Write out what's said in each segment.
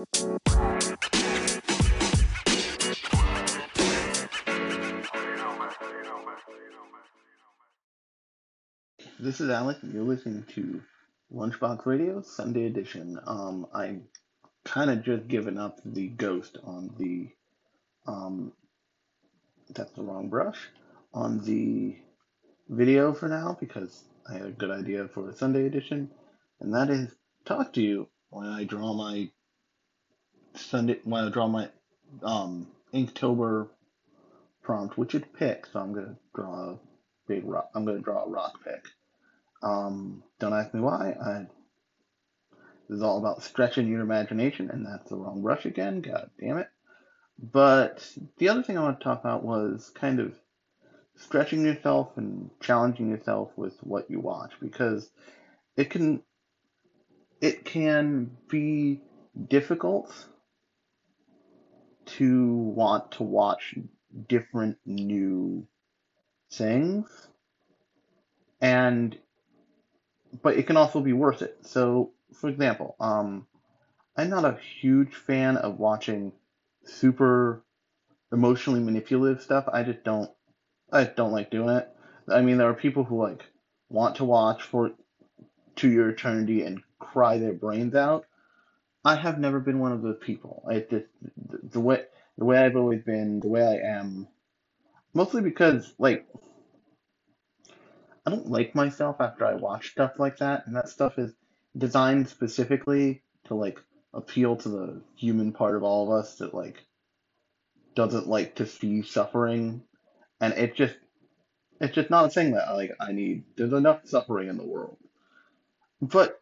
This is Alec, and you're listening to Lunchbox Radio Sunday Edition. Um, I'm kind of just giving up the ghost on the, um, that's the wrong brush, on the video for now because I had a good idea for a Sunday edition, and that is talk to you when I draw my Sunday when I draw my um Inktober prompt, which it picks. So I'm gonna draw a big rock. I'm gonna draw a rock pick. Um, don't ask me why. I, this is all about stretching your imagination, and that's the wrong brush again. God damn it. But the other thing I want to talk about was kind of stretching yourself and challenging yourself with what you watch because it can it can be difficult to want to watch different new things. And but it can also be worth it. So for example um i'm not a huge fan of watching super emotionally manipulative stuff. I just don't i don't like doing it. I mean there are people who like want to watch for to your eternity and cry their brains out I have never been one of those people. I just the, the way the way I've always been, the way I am, mostly because like I don't like myself after I watch stuff like that, and that stuff is designed specifically to like appeal to the human part of all of us that like doesn't like to see suffering, and it just it's just not a thing that like I need. There's enough suffering in the world. But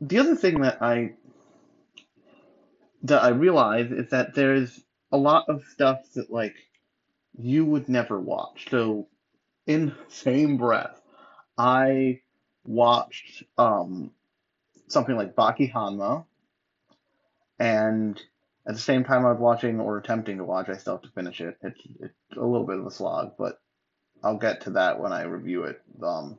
the other thing that I that I realize is that there's a lot of stuff that like you would never watch. So in same breath, I watched um something like Baki Hanma and at the same time I was watching or attempting to watch, I still have to finish it. It's it's a little bit of a slog, but I'll get to that when I review it um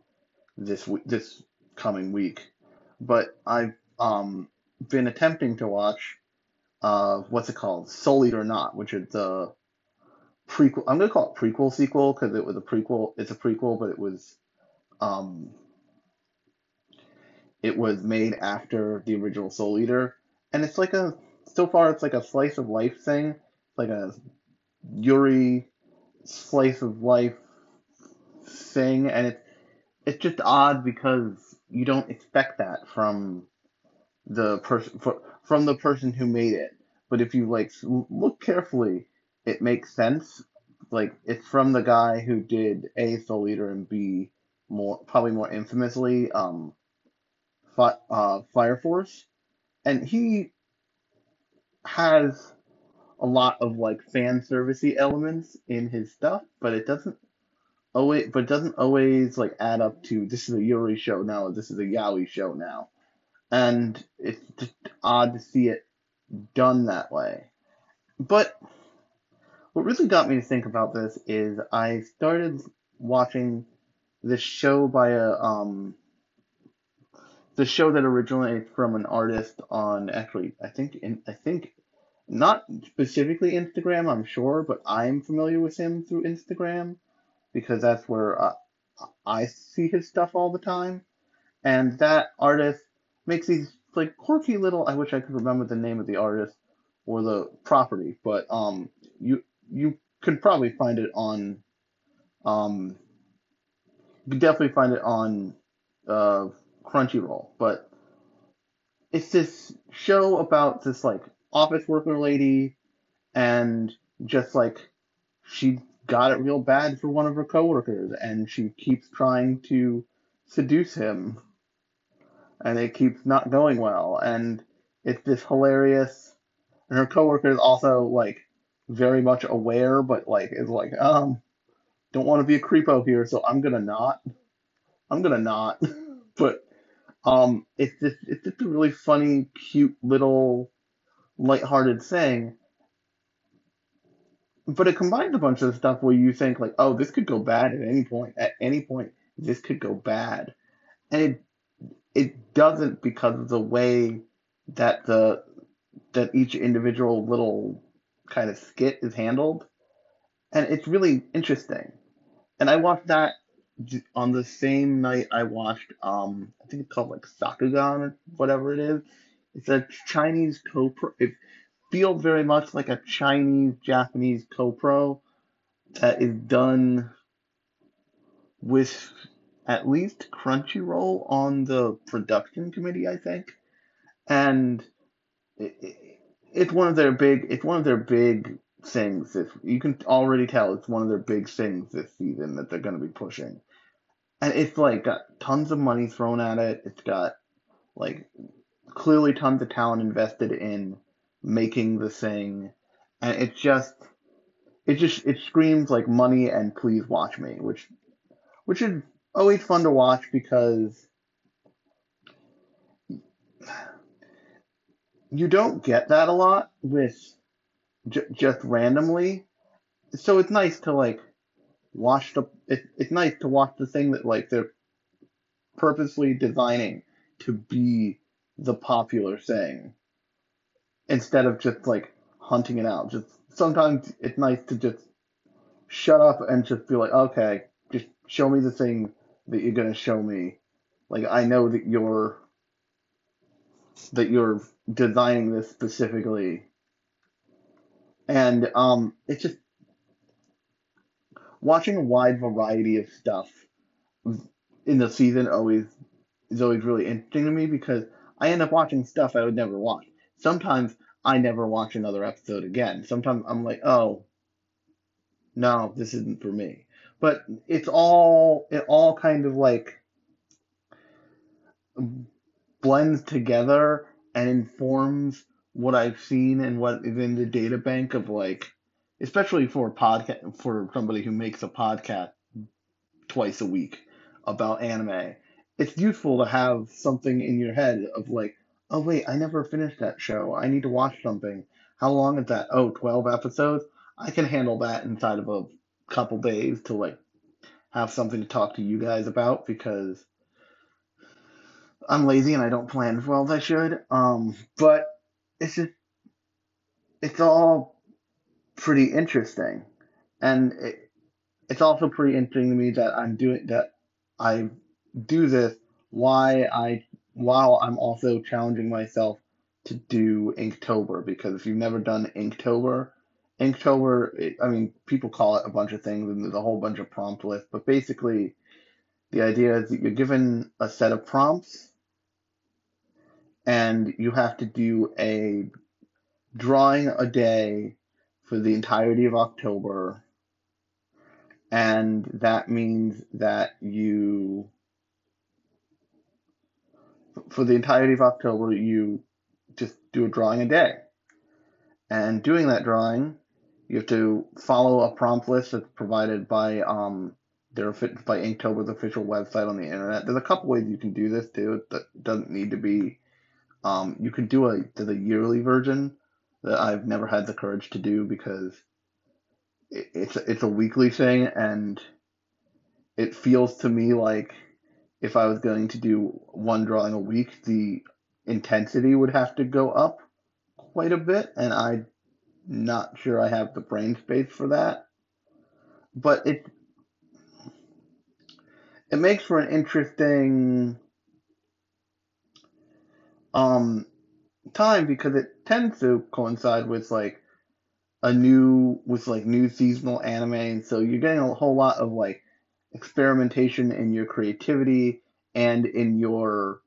this week this coming week. But I've um been attempting to watch uh, what's it called? Soul Eater Not, which is the prequel. I'm gonna call it prequel sequel because it was a prequel. It's a prequel, but it was um, it was made after the original Soul Eater, and it's like a so far it's like a slice of life thing, it's like a Yuri slice of life thing, and it's it's just odd because you don't expect that from the person from the person who made it. But if you like look carefully, it makes sense. Like it's from the guy who did A Soul Eater and B more probably more infamously um fi- uh, Fire Force, and he has a lot of like fan servicey elements in his stuff, but it doesn't always but it doesn't always like add up to this is a Yuri show now this is a Yaoi show now and it's just odd to see it done that way. But what really got me to think about this is I started watching this show by a um the show that originated from an artist on actually I think in I think not specifically Instagram I'm sure but I'm familiar with him through Instagram because that's where I see his stuff all the time and that artist makes these like quirky little. I wish I could remember the name of the artist or the property, but um, you you could probably find it on um, you definitely find it on uh, Crunchyroll. But it's this show about this like office worker lady, and just like she got it real bad for one of her coworkers, and she keeps trying to seduce him and it keeps not going well. And it's this hilarious. And her coworker is also like very much aware, but like is like, um, don't want to be a creepo here, so I'm gonna not. I'm gonna not. but um, it's just it's just a really funny, cute little, lighthearted thing. But it combines a bunch of stuff where you think like, oh, this could go bad at any point. At any point, this could go bad, and it it doesn't because of the way that the that each individual little kind of skit is handled, and it's really interesting. And I watched that on the same night I watched um I think it's called like Sakugan or whatever it is. It's a Chinese co It feels very much like a Chinese Japanese co-pro that is done with at least Crunchyroll on the production committee, I think, and it, it, it's one of their big. It's one of their big things. If you can already tell, it's one of their big things this season that they're going to be pushing, and it's like got tons of money thrown at it. It's got like clearly tons of talent invested in making the thing, and it just it just it screams like money and please watch me, which which is always fun to watch because you don't get that a lot with j- just randomly. So it's nice to like watch the it, it's nice to watch the thing that like they're purposely designing to be the popular thing instead of just like hunting it out. Just sometimes it's nice to just shut up and just be like, okay, just show me the thing that you're gonna show me. Like I know that you're that you're designing this specifically. And um it's just watching a wide variety of stuff in the season always is always really interesting to me because I end up watching stuff I would never watch. Sometimes I never watch another episode again. Sometimes I'm like, oh, no, this isn't for me. But it's all it all kind of like blends together and informs what I've seen and what is in the data bank of like, especially for podcast for somebody who makes a podcast twice a week about anime. It's useful to have something in your head of like, oh wait, I never finished that show. I need to watch something. How long is that? Oh, 12 episodes? I can handle that inside of a couple days to like have something to talk to you guys about because I'm lazy and I don't plan as well as I should. Um, but it's just it's all pretty interesting, and it, it's also pretty interesting to me that I'm doing that. I do this why I while I'm also challenging myself to do Inktober because if you've never done Inktober, Inktober, I mean, people call it a bunch of things and there's a whole bunch of prompt lists, but basically, the idea is that you're given a set of prompts and you have to do a drawing a day for the entirety of October. And that means that you for the entirety of October, you just do a drawing a day. And doing that drawing, you have to follow a prompt list that's provided by um their by Inktober's official website on the internet. There's a couple ways you can do this too. That doesn't need to be. Um, you could do a the yearly version that I've never had the courage to do because it, it's it's a weekly thing and it feels to me like if I was going to do one drawing a week, the intensity would have to go up quite a bit, and I'm not sure I have the brain space for that. But it it makes for an interesting um time because it tends to coincide with like a new with like new seasonal anime and so you're getting a whole lot of like experimentation in your creativity and in your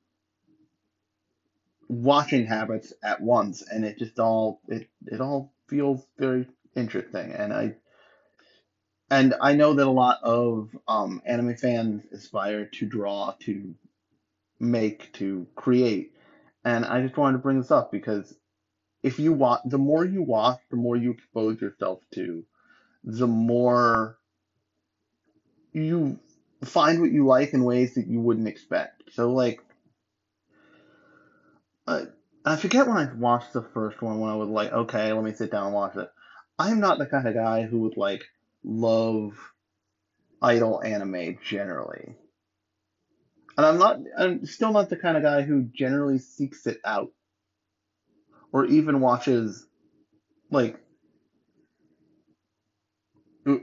watching habits at once and it just all it it all feels very interesting and I and I know that a lot of um, anime fans aspire to draw, to make, to create, and I just wanted to bring this up because if you watch, the more you watch, the more you expose yourself to, the more you find what you like in ways that you wouldn't expect. So like, uh, I forget when I watched the first one when I was like, okay, let me sit down and watch it. I'm not the kind of guy who would like love idol anime generally. And I'm not I'm still not the kind of guy who generally seeks it out. or even watches like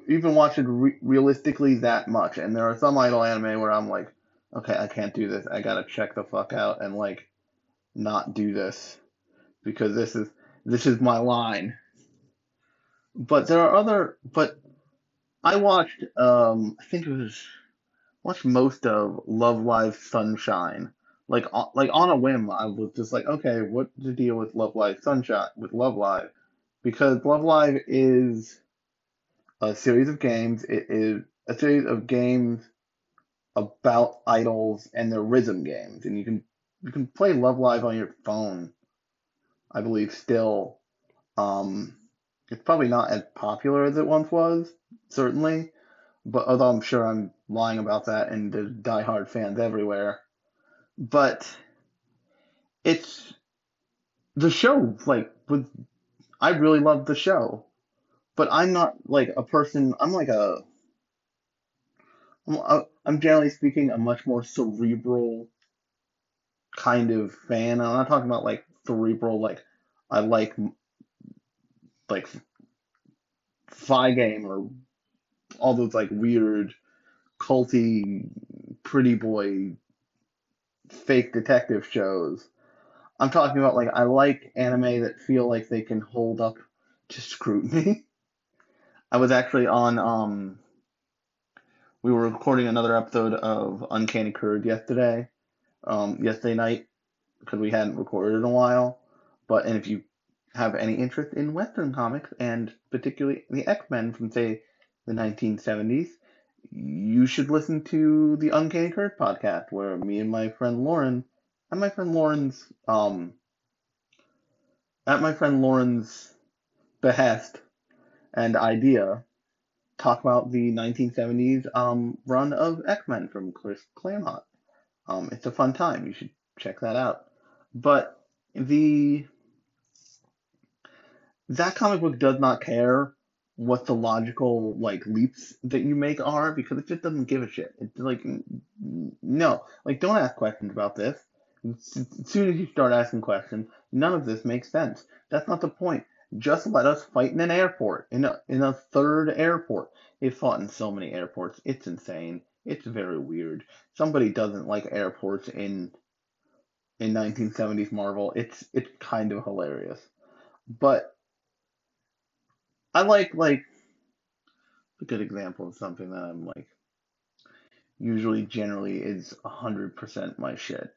even watches re- realistically that much. And there are some idol anime where I'm like, okay, I can't do this. I gotta check the fuck out and like not do this because this is this is my line. But there are other. But I watched. Um, I think it was watched most of Love Live Sunshine. Like like on a whim, I was just like, okay, what the deal with Love Live Sunshine with Love Live? Because Love Live is a series of games. It is a series of games about idols and their rhythm games, and you can you can play Love Live on your phone. I believe still. Um, it's probably not as popular as it once was, certainly, but although I'm sure I'm lying about that, and there's diehard fans everywhere. But it's the show, like, with I really loved the show, but I'm not like a person. I'm like a, I'm generally speaking a much more cerebral kind of fan. I'm not talking about like cerebral, like I like like Fi Game or all those like weird culty pretty boy fake detective shows. I'm talking about like I like anime that feel like they can hold up to scrutiny. I was actually on um we were recording another episode of Uncanny Curd yesterday, um yesterday night because we hadn't recorded in a while. But and if you have any interest in Western comics and particularly the X Men from say the 1970s, you should listen to the Uncanny Curd podcast, where me and my friend Lauren, and my friend Lauren's, um, at my friend Lauren's behest and idea, talk about the 1970s um, run of X Men from Chris Claremont. Um, it's a fun time. You should check that out. But the that comic book does not care what the logical like leaps that you make are because it just doesn't give a shit. It's like no, like don't ask questions about this. As soon as you start asking questions, none of this makes sense. That's not the point. Just let us fight in an airport, in a in a third airport. They fought in so many airports. It's insane. It's very weird. Somebody doesn't like airports in in 1970s Marvel. It's it's kind of hilarious. But I like like a good example of something that I'm like usually generally is hundred percent my shit.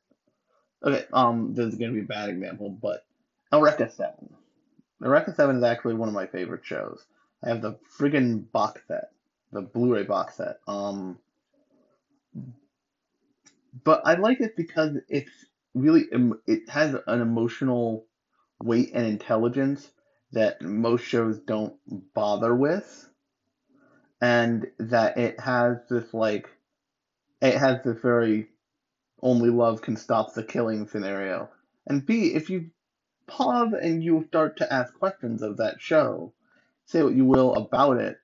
Okay, um, this is gonna be a bad example, but Eureka Seven. Eureka Seven is actually one of my favorite shows. I have the friggin' box set, the Blu-ray box set. Um, but I like it because it's really it has an emotional weight and intelligence that most shows don't bother with, and that it has this like it has this very only love can stop the killing scenario. And B, if you pause and you start to ask questions of that show, say what you will about it,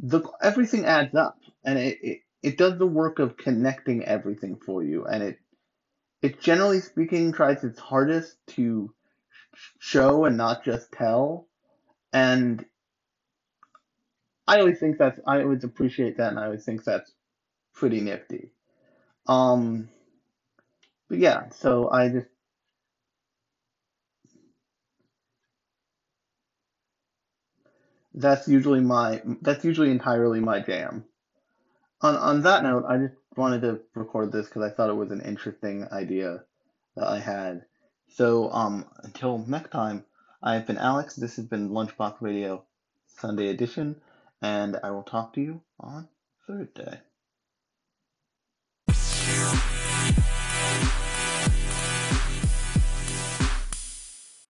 the everything adds up, and it, it it does the work of connecting everything for you, and it it generally speaking tries its hardest to show and not just tell. And I always think that's I always appreciate that and I always think that's pretty nifty. Um but yeah, so I just that's usually my that's usually entirely my jam. On on that note, I just wanted to record this because I thought it was an interesting idea that I had. So um, until next time, I've been Alex. This has been Lunchbox Radio Sunday edition, and I will talk to you on Thursday.